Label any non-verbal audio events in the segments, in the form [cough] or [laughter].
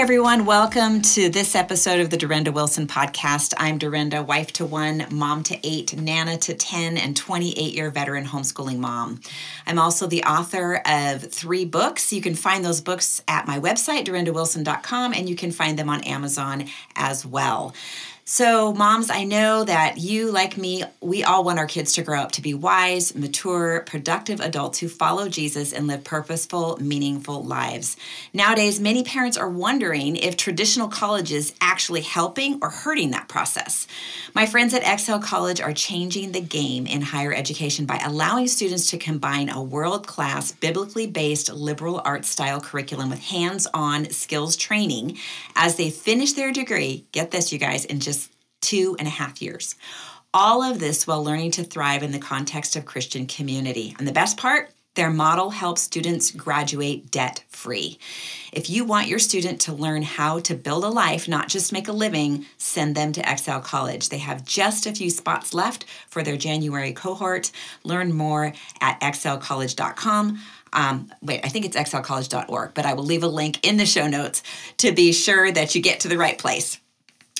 everyone. Welcome to this episode of the Durenda Wilson podcast. I'm Durenda, wife to one, mom to eight, nana to 10, and 28 year veteran homeschooling mom. I'm also the author of three books. You can find those books at my website, durendawilson.com, and you can find them on Amazon as well. So, moms, I know that you, like me, we all want our kids to grow up to be wise, mature, productive adults who follow Jesus and live purposeful, meaningful lives. Nowadays, many parents are wondering if traditional college is actually helping or hurting that process. My friends at Excel College are changing the game in higher education by allowing students to combine a world class, biblically based liberal arts style curriculum with hands on skills training as they finish their degree. Get this, you guys, in just two and a half years. All of this while learning to thrive in the context of Christian community. And the best part, their model helps students graduate debt free. If you want your student to learn how to build a life, not just make a living, send them to Excel College. They have just a few spots left for their January cohort. Learn more at excelcollege.com. Um, wait, I think it's excelcollege.org, but I will leave a link in the show notes to be sure that you get to the right place.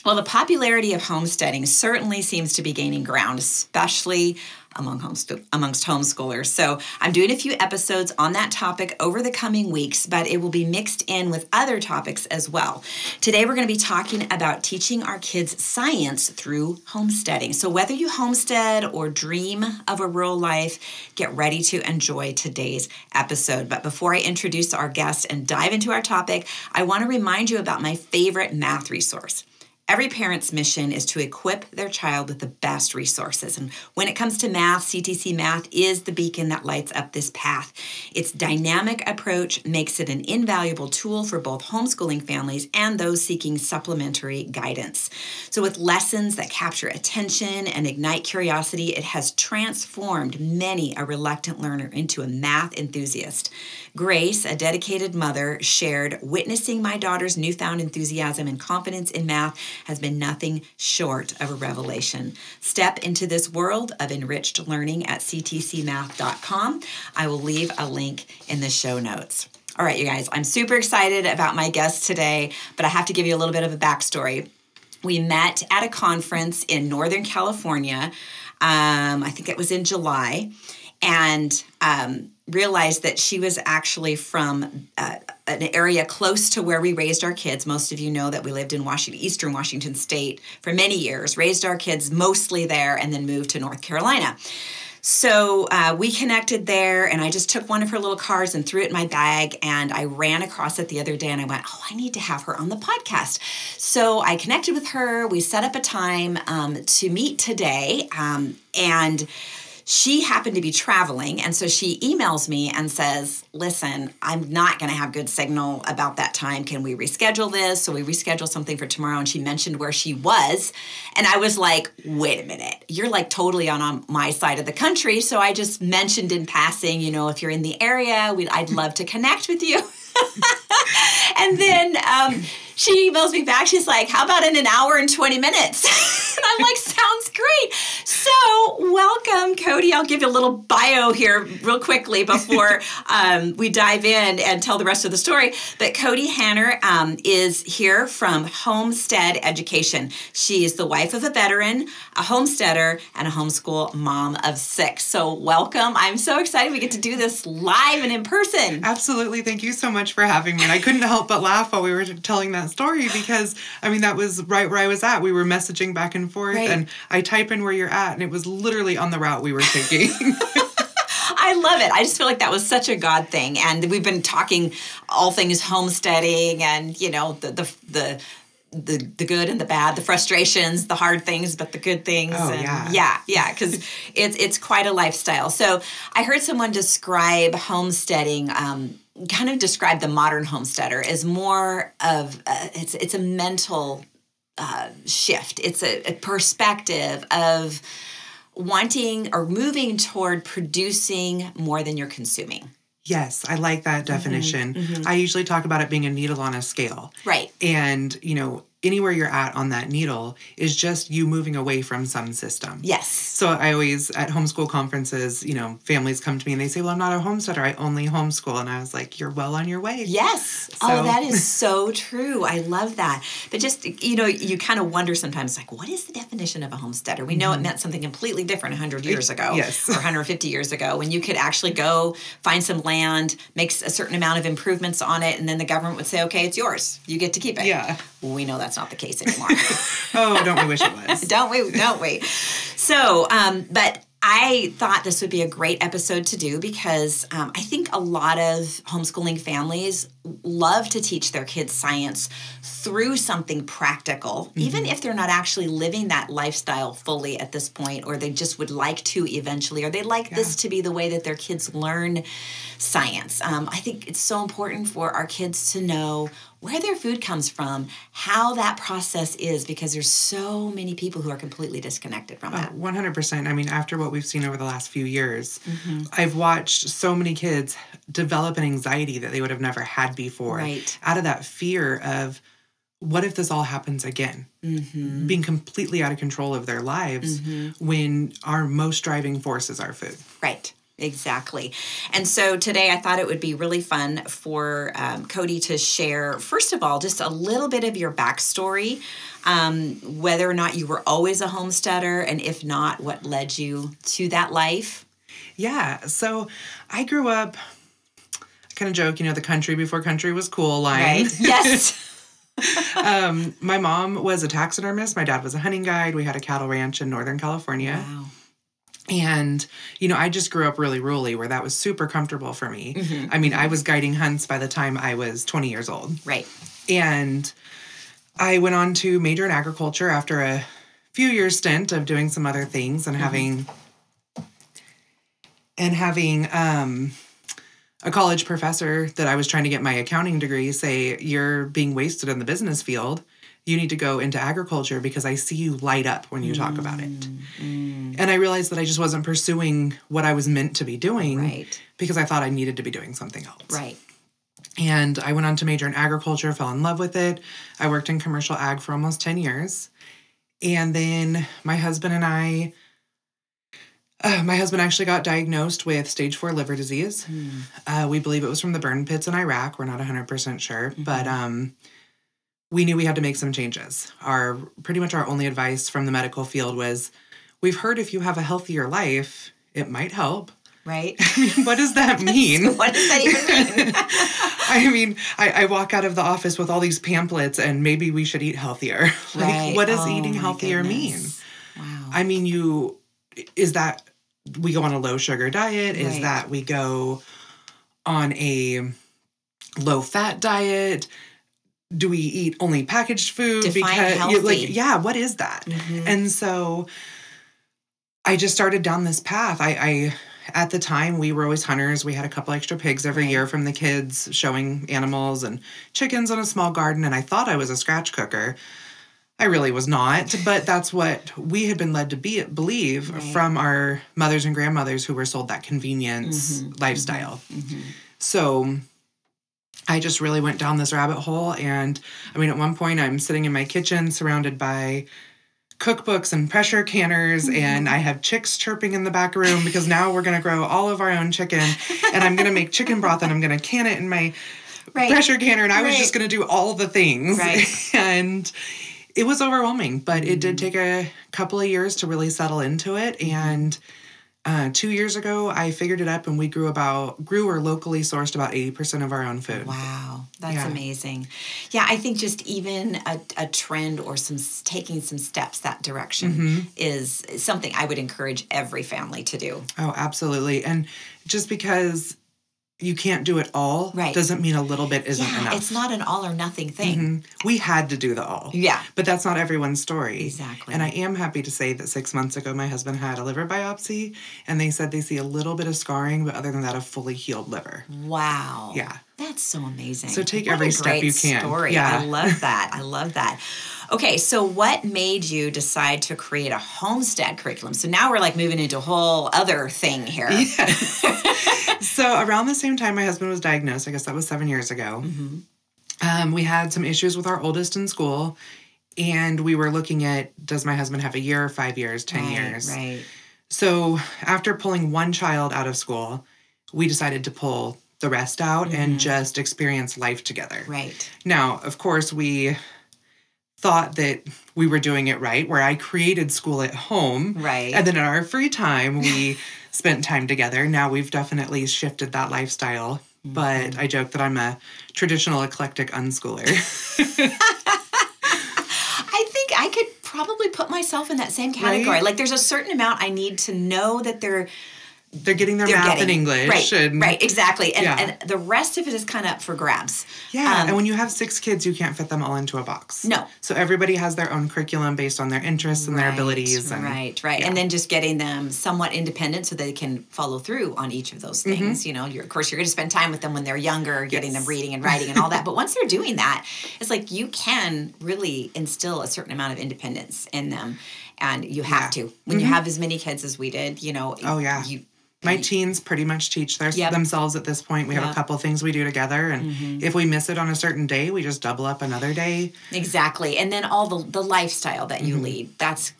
Well, the popularity of homesteading certainly seems to be gaining ground, especially among homest- amongst homeschoolers. So, I'm doing a few episodes on that topic over the coming weeks, but it will be mixed in with other topics as well. Today, we're going to be talking about teaching our kids science through homesteading. So, whether you homestead or dream of a rural life, get ready to enjoy today's episode. But before I introduce our guest and dive into our topic, I want to remind you about my favorite math resource. Every parent's mission is to equip their child with the best resources. And when it comes to math, CTC Math is the beacon that lights up this path. Its dynamic approach makes it an invaluable tool for both homeschooling families and those seeking supplementary guidance. So, with lessons that capture attention and ignite curiosity, it has transformed many a reluctant learner into a math enthusiast. Grace, a dedicated mother, shared witnessing my daughter's newfound enthusiasm and confidence in math has been nothing short of a revelation. Step into this world of enriched learning at ctcmath.com. I will leave a link in the show notes. All right, you guys, I'm super excited about my guest today, but I have to give you a little bit of a backstory. We met at a conference in Northern California. Um, I think it was in July. And um, realized that she was actually from uh, an area close to where we raised our kids. Most of you know that we lived in Washington, Eastern Washington State for many years, raised our kids mostly there, and then moved to North Carolina. So uh, we connected there, and I just took one of her little cards and threw it in my bag. And I ran across it the other day, and I went, "Oh, I need to have her on the podcast." So I connected with her. We set up a time um, to meet today, um, and she happened to be traveling and so she emails me and says listen i'm not going to have good signal about that time. Can we reschedule this? So we rescheduled something for tomorrow and she mentioned where she was and i was like wait a minute. You're like totally on, on my side of the country. So i just mentioned in passing you know if you're in the area i'd love to connect with you. [laughs] And then um, she emails me back. She's like, How about in an hour and 20 minutes? [laughs] and I'm like, Sounds great. So, welcome, Kody. I'll give you a little bio here, real quickly, before [laughs] um, we dive in and tell the rest of the story. But Kody Hanner um, is here from Homestead Education. She is the wife of a veteran, a homesteader, and a homeschool mom of six. So, welcome. I'm so excited we get to do this live and in person. Absolutely. Thank you so much for having me. And I couldn't help but laugh while we were telling that story because I mean that was right where I was at. We were messaging back and forth right. and I type in where you're at and it was literally on the route we were taking. [laughs] [laughs] I love it. I just feel like that was such a God thing. And we've been talking all things homesteading and, you know, the the the the the good and the bad, the frustrations, the hard things, but the good things. Oh, and yeah. Yeah, yeah, because [laughs] it's it's quite a lifestyle. So I heard someone describe homesteading um, kind of describe the modern homesteader as more of a, it's it's a mental uh, shift. It's a, a perspective of wanting or moving toward producing more than you're consuming. Yes, I like that definition. Mm-hmm, mm-hmm. I usually talk about it being a needle on a scale. Right. And, you know, anywhere you're at on that needle is just you moving away from some system. Yes. So I always at homeschool conferences, you know, families come to me and they say, "Well, I'm not a homesteader. I only homeschool." And I was like, "You're well on your way." Yes. Oh, so. Oh, that is so true. I love that. But just you know, you kind of wonder sometimes, like, what is the definition of a homesteader? We know mm-hmm. it meant something completely different 100 years ago, yes, or 150 years ago, when you could actually go find some land, make a certain amount of improvements on it, and then the government would say, "Okay, it's yours. You get to keep it." Yeah. We know that's not the case anymore. [laughs] oh, don't we wish it was? [laughs] don't we? Don't we? So, um, but I thought this would be a great episode to do because um, I think a lot of homeschooling families love to teach their kids science through something practical, mm-hmm. even if they're not actually living that lifestyle fully at this point, or they just would like to eventually, or they like yeah. this to be the way that their kids learn science. Um, I think it's so important for our kids to know where their food comes from, how that process is, because there's so many people who are completely disconnected from it. 100%. I mean, after what we've seen over the last few years, mm-hmm. I've watched so many kids develop an anxiety that they would have never had before. Right. Out of that fear of, what if this all happens again? Mm-hmm. Being completely out of control of their lives mm-hmm. when our most driving force is our food. Right. Exactly. And so today I thought it would be really fun for um, Kody to share, first of all, just a little bit of your backstory, um, whether or not you were always a homesteader, and if not, what led you to that life. Yeah. So I grew up, I kind of joke, you know, the country before country was cool line. Right. Yes. [laughs] um, my mom was a taxidermist. My dad was a hunting guide. We had a cattle ranch in Northern California. Wow. And, you know, I just grew up really rurally where that was super comfortable for me. Mm-hmm. I mean, I was guiding hunts by the time I was 20 years old. Right. And I went on to major in agriculture after a few years stint of doing some other things and mm-hmm. having and having um a college professor that I was trying to get my accounting degree say you're being wasted in the business field you need to go into agriculture because I see you light up when you talk about it. Mm, And I realized that I just wasn't pursuing what I was meant to be doing right. because I thought I needed to be doing something else. Right. And I went on to major in agriculture, fell in love with it. I worked in commercial ag for almost 10 years. And then my husband and I, uh, my husband actually got diagnosed with stage four liver disease. Mm. Uh, we believe it was from the burn pits in Iraq. We're not 100% sure. Mm-hmm. But um, we knew we had to make some changes. Our pretty much our only advice from the medical field was we've heard if you have a healthier life, it might help. Right. I [laughs] mean, what does that [laughs] mean? what does that even mean? [laughs] I mean, I, I, walk out of the office with all these pamphlets and maybe we should eat healthier. like, right. what does oh, eating healthier goodness. mean? Wow. I mean, you, is that we go on a low sugar diet? Right. Is that we go on a low fat diet? Do we eat only packaged food Define because healthy. like yeah what is that mm-hmm. and so i just started down this path i i at the time we were always hunters we had a couple extra pigs every right. year from the kids showing animals and chickens on a small garden and i thought i was a scratch cooker i really was not but that's what we had been led to be believe right. from our mothers and grandmothers who were sold that convenience mm-hmm. lifestyle mm-hmm. so I just really went down this rabbit hole. And I mean, at one point, I'm sitting in my kitchen surrounded by cookbooks and pressure canners, mm-hmm. and I have chicks chirping in the back room because now we're going to grow all of our own chicken. And I'm going to make chicken broth and I'm going to can it in my right. pressure canner. And I right. was just going to do all the things. Right. [laughs] and it was overwhelming, but it did mm-hmm. take a couple of years to really settle into it. And uh, two years ago, I figured it up, and we grew about grew or locally sourced about eighty percent of our own food. Wow, that's yeah. amazing. Yeah, I think just even a, a trend or some taking some steps that direction mm-hmm. is something I would encourage every family to do. Oh, absolutely, and just because you can't do it all right. doesn't mean a little bit isn't yeah, enough. It's not an all or nothing thing. Mm-hmm. We had to do the all. Yeah. But that's not everyone's story. Exactly. And I am happy to say that six months ago, my husband had a liver biopsy and they said they see a little bit of scarring, but other than that, a fully healed liver. Wow. Yeah. That's so amazing. So take what every step you can. Story. Yeah. [laughs] I love that. I love that. Okay, so what made you decide to create a homestead curriculum? So now we're like moving into a whole other thing here. Yes. [laughs] so around the same time my husband was diagnosed, I guess that was seven years ago. Mm-hmm. Um, we had some issues with our oldest in school, And we were looking at does my husband have a year, five years, 10 right, years? Right. So after pulling one child out of school, we decided to pull the rest out mm-hmm. and just experience life together. Right. Now, of course, we thought that we were doing it right, where I created school at home. Right. And then in our free time, we [laughs] spent time together. Now we've definitely shifted that lifestyle. Mm-hmm. But I joke that I'm a traditional eclectic unschooler. [laughs] I think I could probably put myself in that same category. Right? Like there's a certain amount I need to know that they're they're getting their they're math getting, and English. Right, and, right, exactly. And, yeah. and the rest of it is kind of up for grabs. Yeah, um, and when you have six kids, you can't fit them all into a box. No. So everybody has their own curriculum based on their interests and right, their abilities. And, right, right. Yeah. And then just getting them somewhat independent so they can follow through on each of those things. Mm-hmm. You know, you're, of course, you're going to spend time with them when they're younger, getting yes. them reading and [laughs] writing and all that. but once they're doing that, it's like you can really instill a certain amount of independence in them and you have yeah. to when mm-hmm. you have as many kids as we did you know oh yeah you my teens pretty much teach their, yep. themselves at this point. We yep. have a couple things we do together, and mm-hmm. if we miss it on a certain day, we just double up another day. Exactly, and then all the the lifestyle that you mm-hmm. lead. That's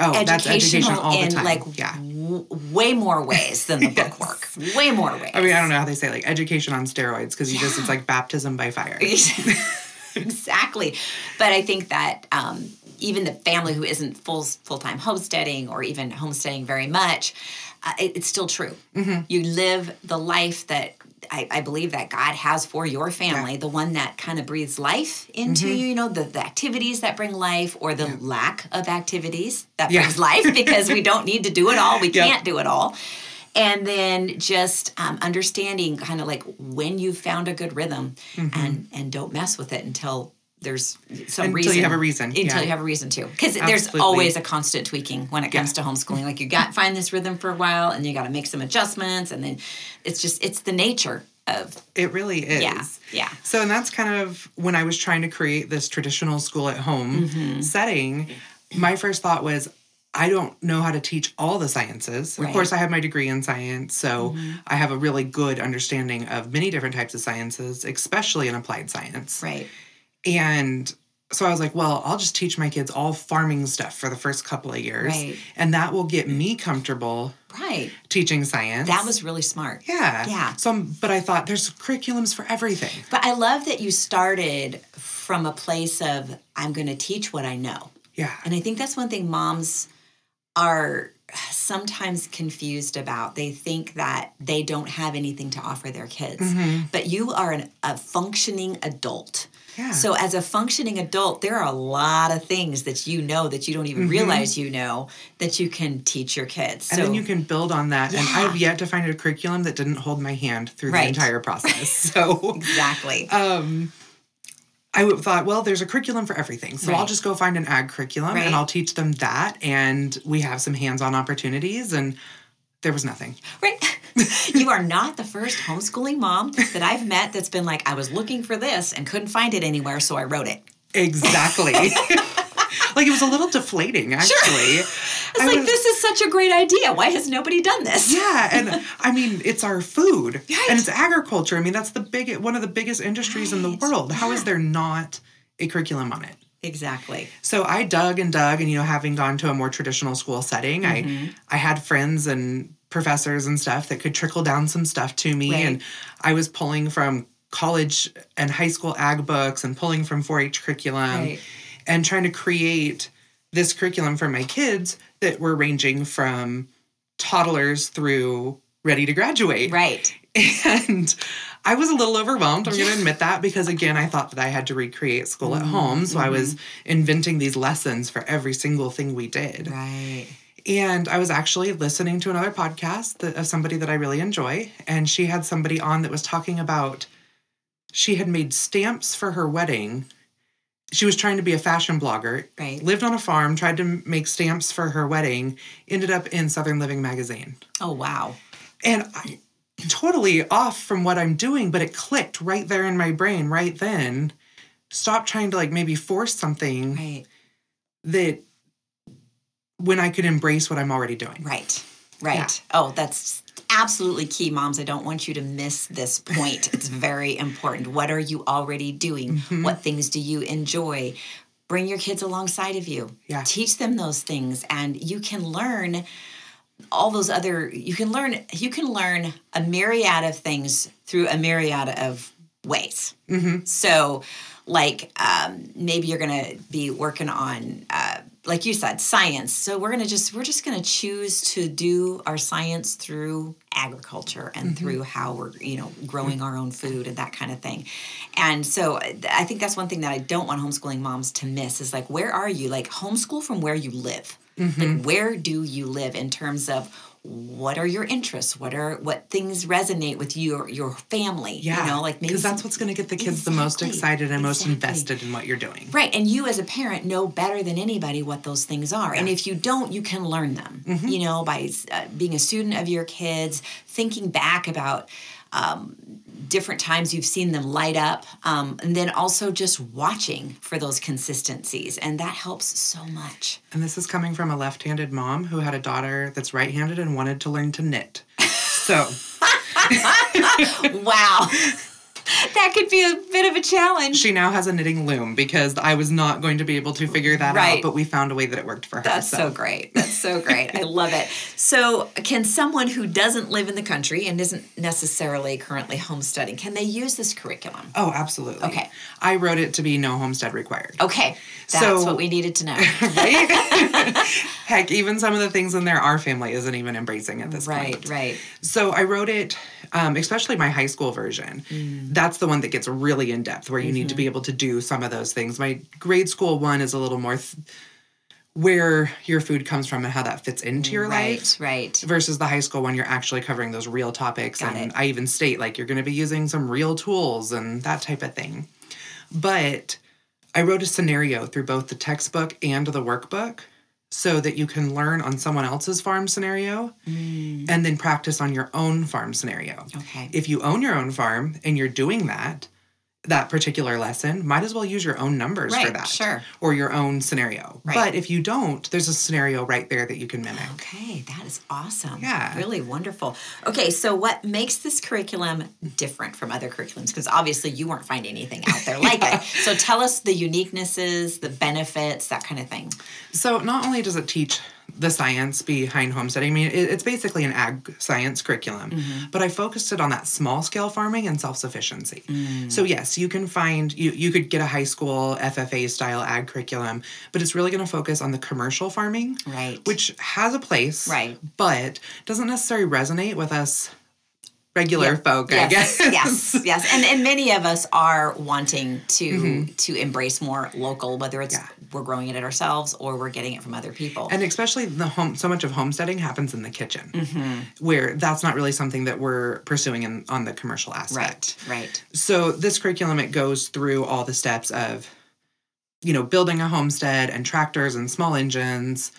oh, educational that's education all in the time. like yeah. W- way more ways than the [laughs] yes. book work. Way more ways. I mean, I don't know how they say like education on steroids because you yeah. just it's like baptism by fire. [laughs] [laughs] exactly, but I think that. Um, even the family who isn't full full time homesteading or even homesteading very much, it, it's still true. Mm-hmm. You live the life that I, I, believe that God has for your family, yeah. the one that kind of breathes life into mm-hmm. you, you know, the, the activities that bring life or the yeah. lack of activities that yeah. brings life because we don't need to do it all. We [laughs] can't do it all. And then just um, understanding kind of like when you've found a good rhythm mm-hmm. and and don't mess with it until there's some until reason. Until you have a reason. Until yeah. you have a reason to. Because there's always a constant tweaking when it comes yeah. to homeschooling. Like you got find this rhythm for a while and you got to make some adjustments. And then it's just, it's the nature of. It really is. Yeah. Yeah. So, and that's kind of when I was trying to create this traditional school at home mm-hmm. setting. My first thought was, I don't know how to teach all the sciences. Right. Of course, I have my degree in science, so mm-hmm. I have a really good understanding of many different types of sciences, especially in applied science. Right. And so I was like, well, I'll just teach my kids all farming stuff for the first couple of years. Right. And that will get me comfortable right teaching science. That was really smart. Yeah. Yeah. So but I thought there's curriculums for everything. But I love that you started from a place of I'm going to teach what I know. Yeah. And I think that's one thing moms are sometimes confused about. They think that they don't have anything to offer their kids. Mm-hmm. But you are an, a functioning adult so, as a functioning adult, there are a lot of things that you know that you don't even mm-hmm. realize you know that you can teach your kids. And then you can build on that. Yeah. And I've yet to find a curriculum that didn't hold my hand through right. the entire process. [laughs] So, exactly. Um, I thought, well, there's a curriculum for everything. So right. I'll just go find an ag curriculum right. and I'll teach them that. And we have some hands on opportunities. And there was nothing. Right. [laughs] you are not the first homeschooling mom that I've met that's been like, I was looking for this and couldn't find it anywhere, so I wrote it. Exactly. [laughs] like it was a little deflating, actually. Sure. It's I like was, this is such a great idea. Why has nobody done this? Yeah, and I mean it's our food [laughs] right. and it's agriculture. I mean that's the big one of the biggest industries right. in the world. How yeah. is there not a curriculum on it? Exactly. So I dug and dug, and you know, having gone to a more traditional school setting, mm-hmm. I I had friends and professors and stuff that could trickle down some stuff to me. Right. And I was pulling from college and high school ag books and pulling from 4 H curriculum right. and trying to create this curriculum for my kids that were ranging from toddlers through ready to graduate. Right. [laughs] And I was a little overwhelmed. I'm yeah. going to admit that because, again, I thought that I had to recreate school mm-hmm. at home. So mm-hmm. I was mm-hmm. inventing these lessons for every single thing we did. Right. And I was actually listening to another podcast that, of somebody that I really enjoy. And she had somebody on that was talking about she had made stamps for her wedding. She was trying to be a fashion blogger, right. lived on a farm, tried to make stamps for her wedding, ended up in Southern Living magazine. Oh, wow. And I totally off from what I'm doing, but it clicked right there in my brain right then. Stop trying to like maybe force something right. that when I could embrace what I'm already doing. Right. Right. Yeah. Oh, that's absolutely key, moms. I don't want you to miss this point. it's very [laughs] important. What are you already doing? Mm-hmm. What things do you enjoy? bring your kids alongside of you. Yeah. Teach them those things and you can learn all those other you can learn you can learn a myriad of things through a myriad of ways. Mm-hmm. So like um, maybe you're going to be working on uh, like you said science so we're going to just we're just going to choose to do our science through agriculture and mm-hmm. through how we're you know growing our own food and that kind of thing and so i think that's one thing that i don't want homeschooling moms to miss is like where are you like homeschool from where you live mm-hmm. like where do you live in terms of what are your interests what are what things resonate with your your family yeah you know like because that's what's going to get the kids exactly. the most excited and exactly. most invested in what you're doing right and you as a parent know better than anybody what those things are yeah. and if you don't you can learn them mm-hmm. you know by uh, being a student of your kids thinking back about um, different times you've seen them light up um, and then also just watching for those consistencies and that helps so much. And this is coming from a left-handed mom who had a daughter that's right-handed and wanted to learn to knit. So. [laughs] Wow [laughs] that could be a bit of a challenge. She now has a knitting loom because I was not going to be able to figure that right. out, but we found a way that it worked for her. That's so, so great. That's so great. I love it. [laughs] So, can someone who doesn't live in the country and isn't necessarily currently homesteading, can they use this curriculum? Oh, absolutely. Okay. I wrote it to be no homestead required. Okay. That's so, what we needed to know. [laughs] right? Heck, even some of the things in there our family isn't even embracing at this right, point. Right, right. So I wrote it, um, especially my high school version. Mm. That's the one that gets really in depth where you mm-hmm. need to be mm-hmm. able to do some of those things. My grade school one is a little more. Th- where your food comes from and how that fits into your right, life. Right, Versus the high school one, you're actually covering those real topics. Got and it. I even state like you're going to be using some real tools and that type of thing. But I wrote a scenario through both the textbook and the workbook so that you can learn on someone else's farm scenario mm. and then practice on your own farm scenario. Okay. If you own your own farm and you're doing that, that particular lesson, might as well use your own numbers right, for that. Sure. Or your own scenario. Right. But if you don't, there's a scenario right there that you can mimic. Okay, that is awesome. Yeah. Really wonderful. Okay, so what makes this curriculum different from other curriculums? Because obviously you weren't finding anything out there like [laughs] yeah. it. So tell us the uniquenesses, the benefits, that kind of thing. So not only does it teach the science behind homesteading. I mean, it, it's basically an ag science curriculum, mm-hmm. but I focused it on that small scale farming and self sufficiency. Mm. So yes, you can find you you could get a high school FFA style ag curriculum, but it's really going to focus on the commercial farming, right? Which has a place, right? But doesn't necessarily resonate with us regular yep. folk, yes. I guess. yes, yes, and and many of us are wanting to mm-hmm. to embrace more local, whether it's yeah. we're growing it ourselves or we're getting it from other people. And especially the home, so much of homesteading happens in the kitchen, mm-hmm. where that's not really something that we're pursuing in on the commercial aspect. Right, right. So this curriculum it goes through all the steps of, you know, building a homestead and tractors and small engines,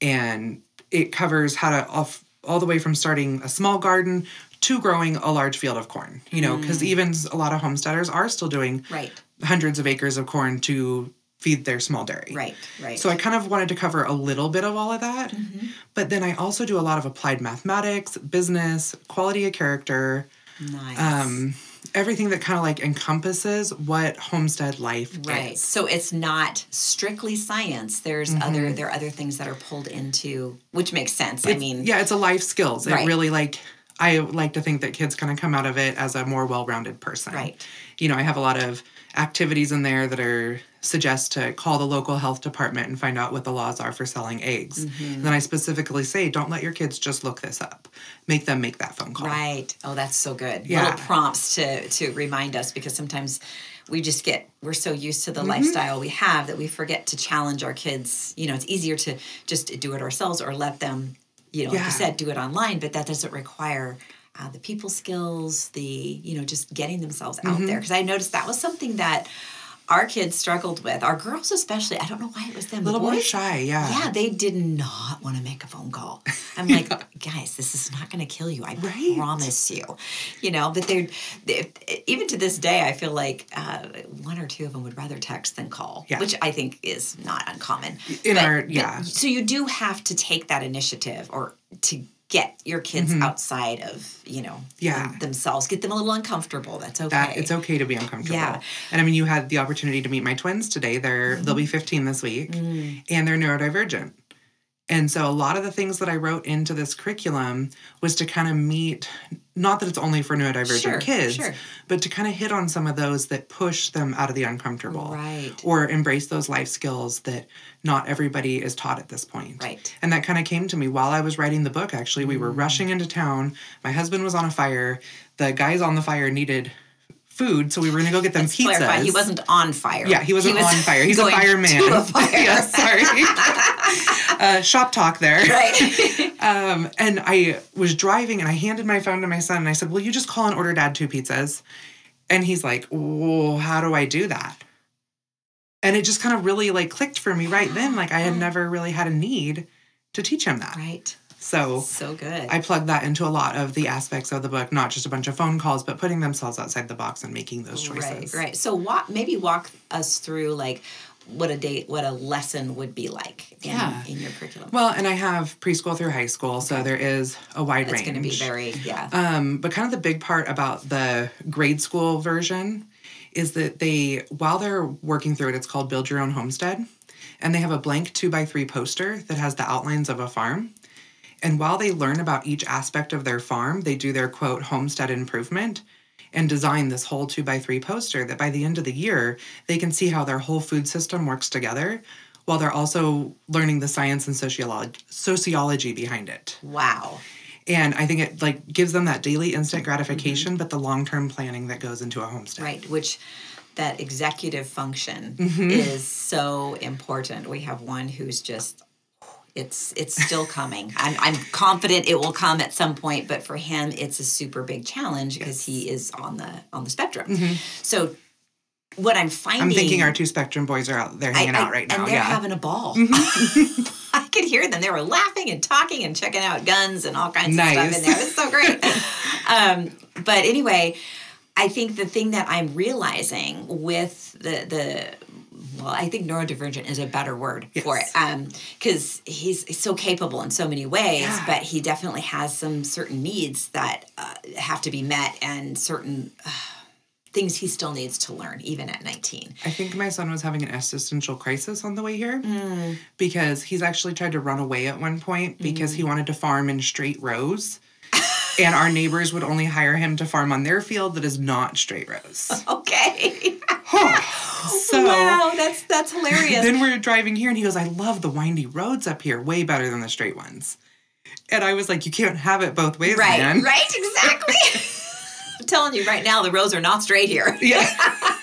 and it covers how to off all the way from starting a small garden to growing a large field of corn. You know, because mm. even a lot of homesteaders are still doing right. hundreds of acres of corn to feed their small dairy. Right, right. So I kind of wanted to cover a little bit of all of that. Mm-hmm. But then I also do a lot of applied mathematics, business, quality of character. Nice. Um, everything that kind of like encompasses what homestead life right. is. So it's not strictly science. There's mm-hmm. other there are other things that are pulled into which makes sense. It's, I mean Yeah, it's a life skills. It really like I like to think that kids kind of come out of it as a more well-rounded person. Right. You know, I have a lot of activities in there that are suggest to call the local health department and find out what the laws are for selling eggs. Mm-hmm. then I specifically say, don't let your kids just look this up. Make them make that phone call. Right. Oh, that's so good. Yeah. Little prompts to to remind us because sometimes we just get we're so used to the mm-hmm. lifestyle we have that we forget to challenge our kids. You know, it's easier to just do it ourselves or let them you know, yeah. like you said, do it online, but that doesn't require uh, the people skills, the, you know, just getting themselves out mm-hmm. there. Because I noticed that was something that our kids struggled with. Our girls, especially. I don't know why it was them. A little boys, more shy, yeah. Yeah, they did not want to make a phone call. [laughs] I'm like, guys, this is not going to kill you. I right. promise you. You know, but they're, they're, even to this day, I feel like uh, one or two of them would rather text than call, yeah. which I think is not uncommon. In but, our, yeah. But, so you do have to take that initiative or to get your kids mm-hmm. outside of you know yeah. them, themselves. Get them a little uncomfortable. That's okay. that it's okay to be uncomfortable. Yeah. And i mean you had the opportunity to meet my twins today. They're mm-hmm. they'll be 15 this week. Mm. and they're neurodivergent and so a lot of the things that I wrote into this curriculum was to kind of meet not that it's only for neurodivergent sure, kids, sure. but to kind of hit on some of those that push them out of the uncomfortable. Right. Or embrace those life skills that not everybody is taught at this point. Right. And that kind of came to me while I was writing the book actually. We were mm. rushing into town. My husband was on a fire. The guys on the fire needed food, so we were gonna go get them Let's pizzas. Clarify, he wasn't on fire. Yeah, he wasn't he was on fire. He's a fireman. To a [laughs] fire. yeah, sorry. [laughs] uh, shop talk there. Right. [laughs] um, and I was driving, and I handed my phone to my son, and I said, "Will you just call and order Dad two pizzas?" And he's like, "Well, how do I do that?" And it just kind of really like clicked for me right then. Like I had never really had a need to teach him that. Right. So so good. I plug that into a lot of the aspects of the book, not just a bunch of phone calls, but putting themselves outside the box and making those choices. Right, right. So walk maybe walk us through like what a date what a lesson would be like in, yeah. in your curriculum. Well, and I have preschool through high school, so there is a wide It's range. It's going to be very yeah. Um, but kind of the big part about the grade school version is that they while they're working through it, it's called Build Your Own Homestead, and they have a blank two by three poster that has the outlines of a farm. And while they learn about each aspect of their farm, they do their quote homestead improvement and design this whole two by three poster that by the end of the year, they can see how their whole food system works together while they're also learning the science and sociology sociology behind it. Wow. And I think it like gives them that daily instant gratification, mm-hmm. but the long term planning that goes into a homestead. Right, which that executive function mm-hmm. is so important. We have one who's just it's it's still coming. I'm I'm confident it will come at some point, but for him, it's a super big challenge because yes. he is on the on the spectrum. Mm-hmm. So what I'm finding, I'm thinking our two spectrum boys are out. They're hanging I, I, out right now. And they're yeah. having a ball. Mm-hmm. [laughs] I could hear them. They were laughing and talking and checking out guns and all kinds nice. of stuff in there. It's so great. [laughs] um, but anyway, I think the thing that I'm realizing with the the well, I think neurodivergent is a better word yes. for it. Um, because he's so capable in so many ways, yeah. but he definitely has some certain needs that uh, have to be met and certain uh, things he still needs to learn, even at 19. I think my son was having an existential crisis on the way here mm. because he's actually tried to run away at one point because mm. he wanted to farm in straight rows and our neighbors would only hire him to farm on their field that is not straight rows. [laughs] Okay. [laughs] so wow, that's that's hilarious. Then we're driving here, and he goes, "I love the windy roads up here, way better than the straight ones." And I was like, "You can't have it both ways, right? Man. Right? Exactly." [laughs] I'm telling you right now, the roads are not straight here. Yeah. [laughs]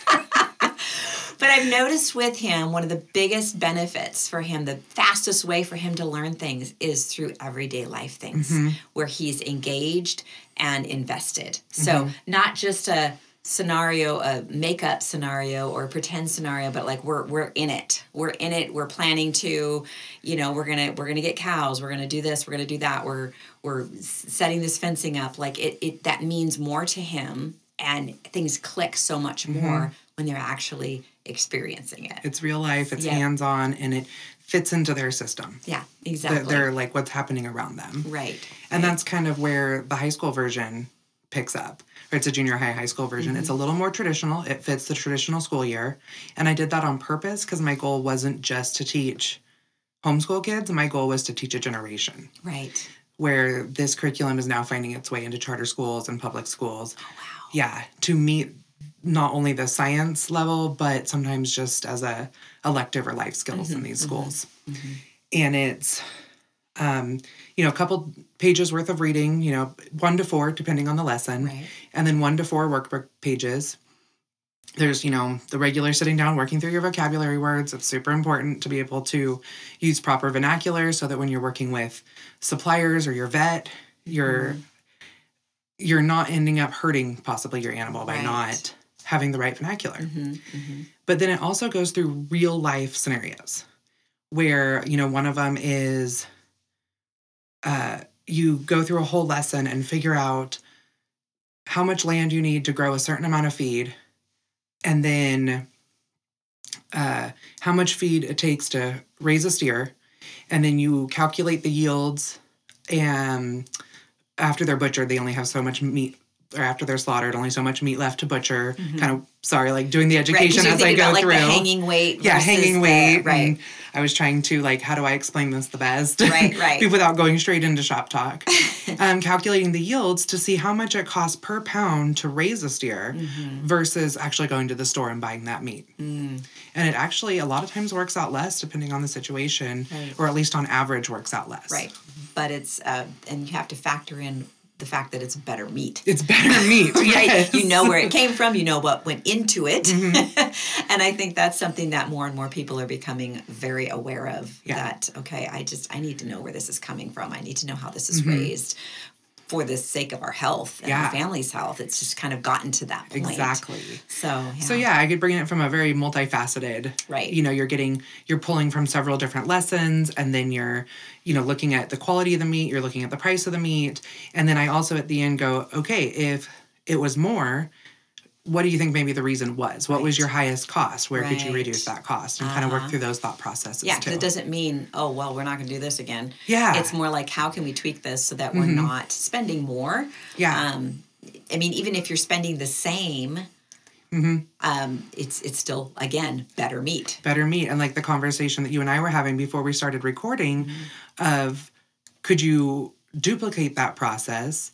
But I've noticed with him, one of the biggest benefits for him, the fastest way for him to learn things is through everyday life things mm-hmm. where he's engaged and invested. Mm-hmm. So, not just a scenario a makeup scenario or pretend scenario but like we're we're in it we're in it we're planning to you know we're gonna we're gonna get cows we're gonna do this we're gonna do that we're we're setting this fencing up like it, it that means more to him and things click so much mm-hmm. more mm-hmm. when they're actually experiencing it. It's real life, it's hands on, and it fits into their system. Yeah, exactly. They're, they're, like what's happening around them. Right. And right. that's kind of where the high school version picks up. It's a junior high, high school version. Mm-hmm. It's a little more traditional, it fits the traditional school year. And I did that on purpose because my goal wasn't just to teach homeschool kids, my goal was to teach a generation. Right. Where this curriculum is now finding its way into charter schools and public schools. Oh, wow. Yeah, to meet not only the science level, but sometimes just as a elective or life skills mm-hmm, in these mm-hmm, schools. Mm-hmm. And it's, um, you know, a couple pages worth of reading, you know, one to four, depending on the lesson, right. and then one to four workbook pages. There's, you know, the regular sitting down, working through your vocabulary words. It's super important to be able to use proper vernacular so that when you're working with suppliers or your vet, you're mm-hmm. you're not ending up hurting possibly your animal by right. not having the right vernacular. Mm-hmm, mm-hmm. But then it also goes through real life scenarios where, you know, one of them is uh, you go through a whole lesson and figure out how much land you need to grow a certain amount of feed and then uh, how much feed it takes to raise a steer. And then you calculate the yields and after they're butchered, they only have so much meat or after they're slaughtered, only so much meat left to butcher. Mm-hmm. Kind of sorry, like doing the education right, as I go about, like, through. hanging weight. Yeah, hanging weight. The, right. I was trying to like, how do I explain this the best? Right, right. [laughs] without going straight into shop talk. [laughs] um, calculating the yields to see how much it costs per pound to raise a steer mm-hmm. versus actually going to the store and buying that meat. Mm. And it actually a lot of times works out less depending on the situation, right. or at least on average works out less. Right. But it's uh, and you have to factor in the fact that it's better meat. It's better meat, [laughs] right? Yes. You know where it came from. You know what went into it, mm-hmm. [laughs] and I think that's something that more and more people are becoming very aware of. Yeah. That okay, I just I need to know where this is coming from. I need to know how this is mm-hmm. raised for the sake of our health and yeah. our family's health. It's just kind of gotten to that point. Exactly. So yeah. So yeah, I could bring it from a very multifaceted. Right. You know, you're getting you're pulling from several different lessons and then you're, you know, looking at the quality of the meat, you're looking at the price of the meat. And then I also at the end go, okay, if it was more, what do you think maybe the reason was? What right. was your highest cost? Where right. could you reduce that cost? And uh-huh. kind of work through those thought processes. Yeah, because it doesn't mean, oh, well, we're not going to do this again. Yeah. It's more like, how can we tweak this so that we're mm-hmm. not spending more? Yeah. Um, I mean, even if you're spending the same, mm-hmm. um, it's it's still again better meat. Better meat, and like the conversation that you and I were having before we started recording, mm-hmm. of could you duplicate that process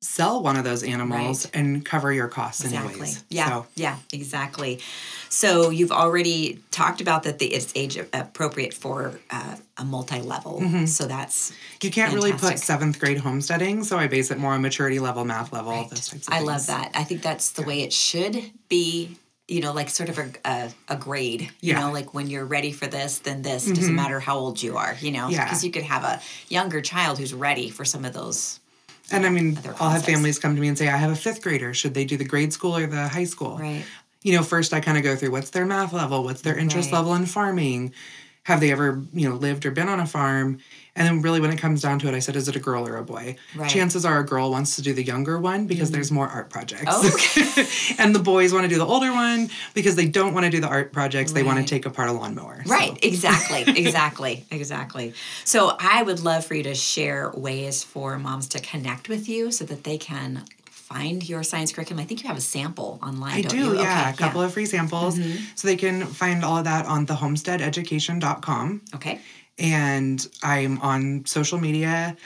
sell one of those animals right. and cover your costs exactly. anyways. Yeah, so. yeah, exactly. So you've already talked about that the, it's age appropriate for uh, a multi-level. Mm-hmm. So that's you can't fantastic. really put seventh grade homesteading. So I base it more on maturity level, math level, right. those types of I things. love that. I think that's the yeah. way it should be you know, like sort of a, a, a grade, you yeah. know, like when you're ready for this, then this mm-hmm. doesn't matter how old you are, you know, because yeah. you could have a younger child who's ready for some of those and I mean, I'll have families come to me and say, I have a fifth grader. Should they do the grade school or the high school? Right. You know, first I kind of go through what's their math level, what's their interest right. level in farming, have they ever, you know, lived or been on a farm? And then really when it comes down to it, I said, is it a girl or a boy? Right. Chances are a girl wants to do the younger one because mm-hmm. there's more art projects. Oh, okay. [laughs] and the boys want to do the older one because they don't want to do the art projects. Right. They want to take apart a lawnmower. Right, so. exactly, [laughs] exactly, exactly. So I would love for you to share ways for moms to connect with you so that they can find your science curriculum? I think you have a sample online. I do, you? yeah. Okay, a couple yeah. of free samples. Mm-hmm. So they can find all of that on thehomesteadeducation.com. Okay. And I'm on social media,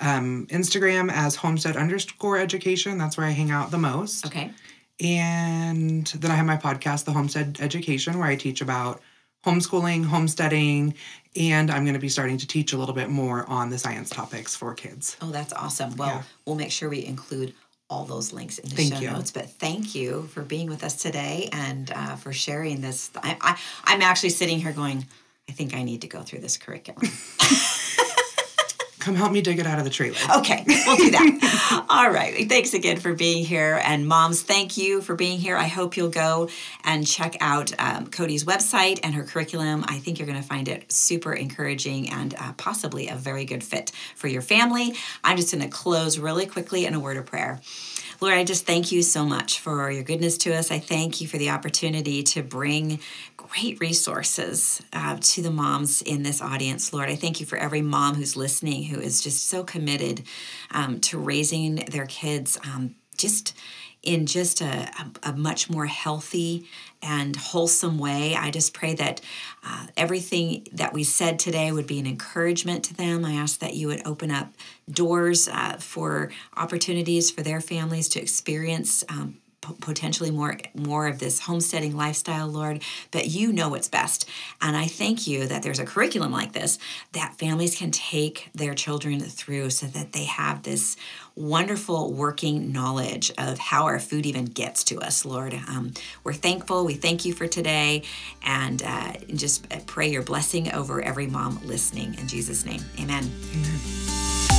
um, Instagram as homestead underscore education. That's where I hang out the most. Okay. And then I have my podcast, The Homestead Education, where I teach about homeschooling, homesteading, and I'm going to be starting to teach a little bit more on the science topics for kids. Oh, that's awesome. Well, yeah. we'll make sure we include all those links in the thank show you. notes. But thank you for being with us today and uh, for sharing this. I, I, I'm actually sitting here going, I think I need to go through this curriculum. [laughs] [laughs] Come help me dig it out of the trailer. Okay, we'll do that. [laughs] All right. Thanks again for being here. And moms, thank you for being here. I hope you'll go and check out um, Kody's website and her curriculum. I think you're going to find it super encouraging and uh, possibly a very good fit for your family. I'm just going to close really quickly in a word of prayer. Lord, I just thank you so much for your goodness to us. I thank you for the opportunity to bring great resources uh, to the moms in this audience, Lord. I thank you for every mom who's listening who is just so committed um, to raising their kids um, just in just a, a, much more healthy and wholesome way. I just pray that uh, everything that we said today would be an encouragement to them. I ask that you would open up doors uh, for opportunities for their families to experience um, potentially more more of this homesteading lifestyle lord but you know what's best. And i thank you that there's a curriculum like this that families can take their children through so that they have this wonderful working knowledge of how our food even gets to us lord. Um, we're thankful. We thank you for today. And uh, just pray your blessing over every mom listening. In jesus name amen, amen.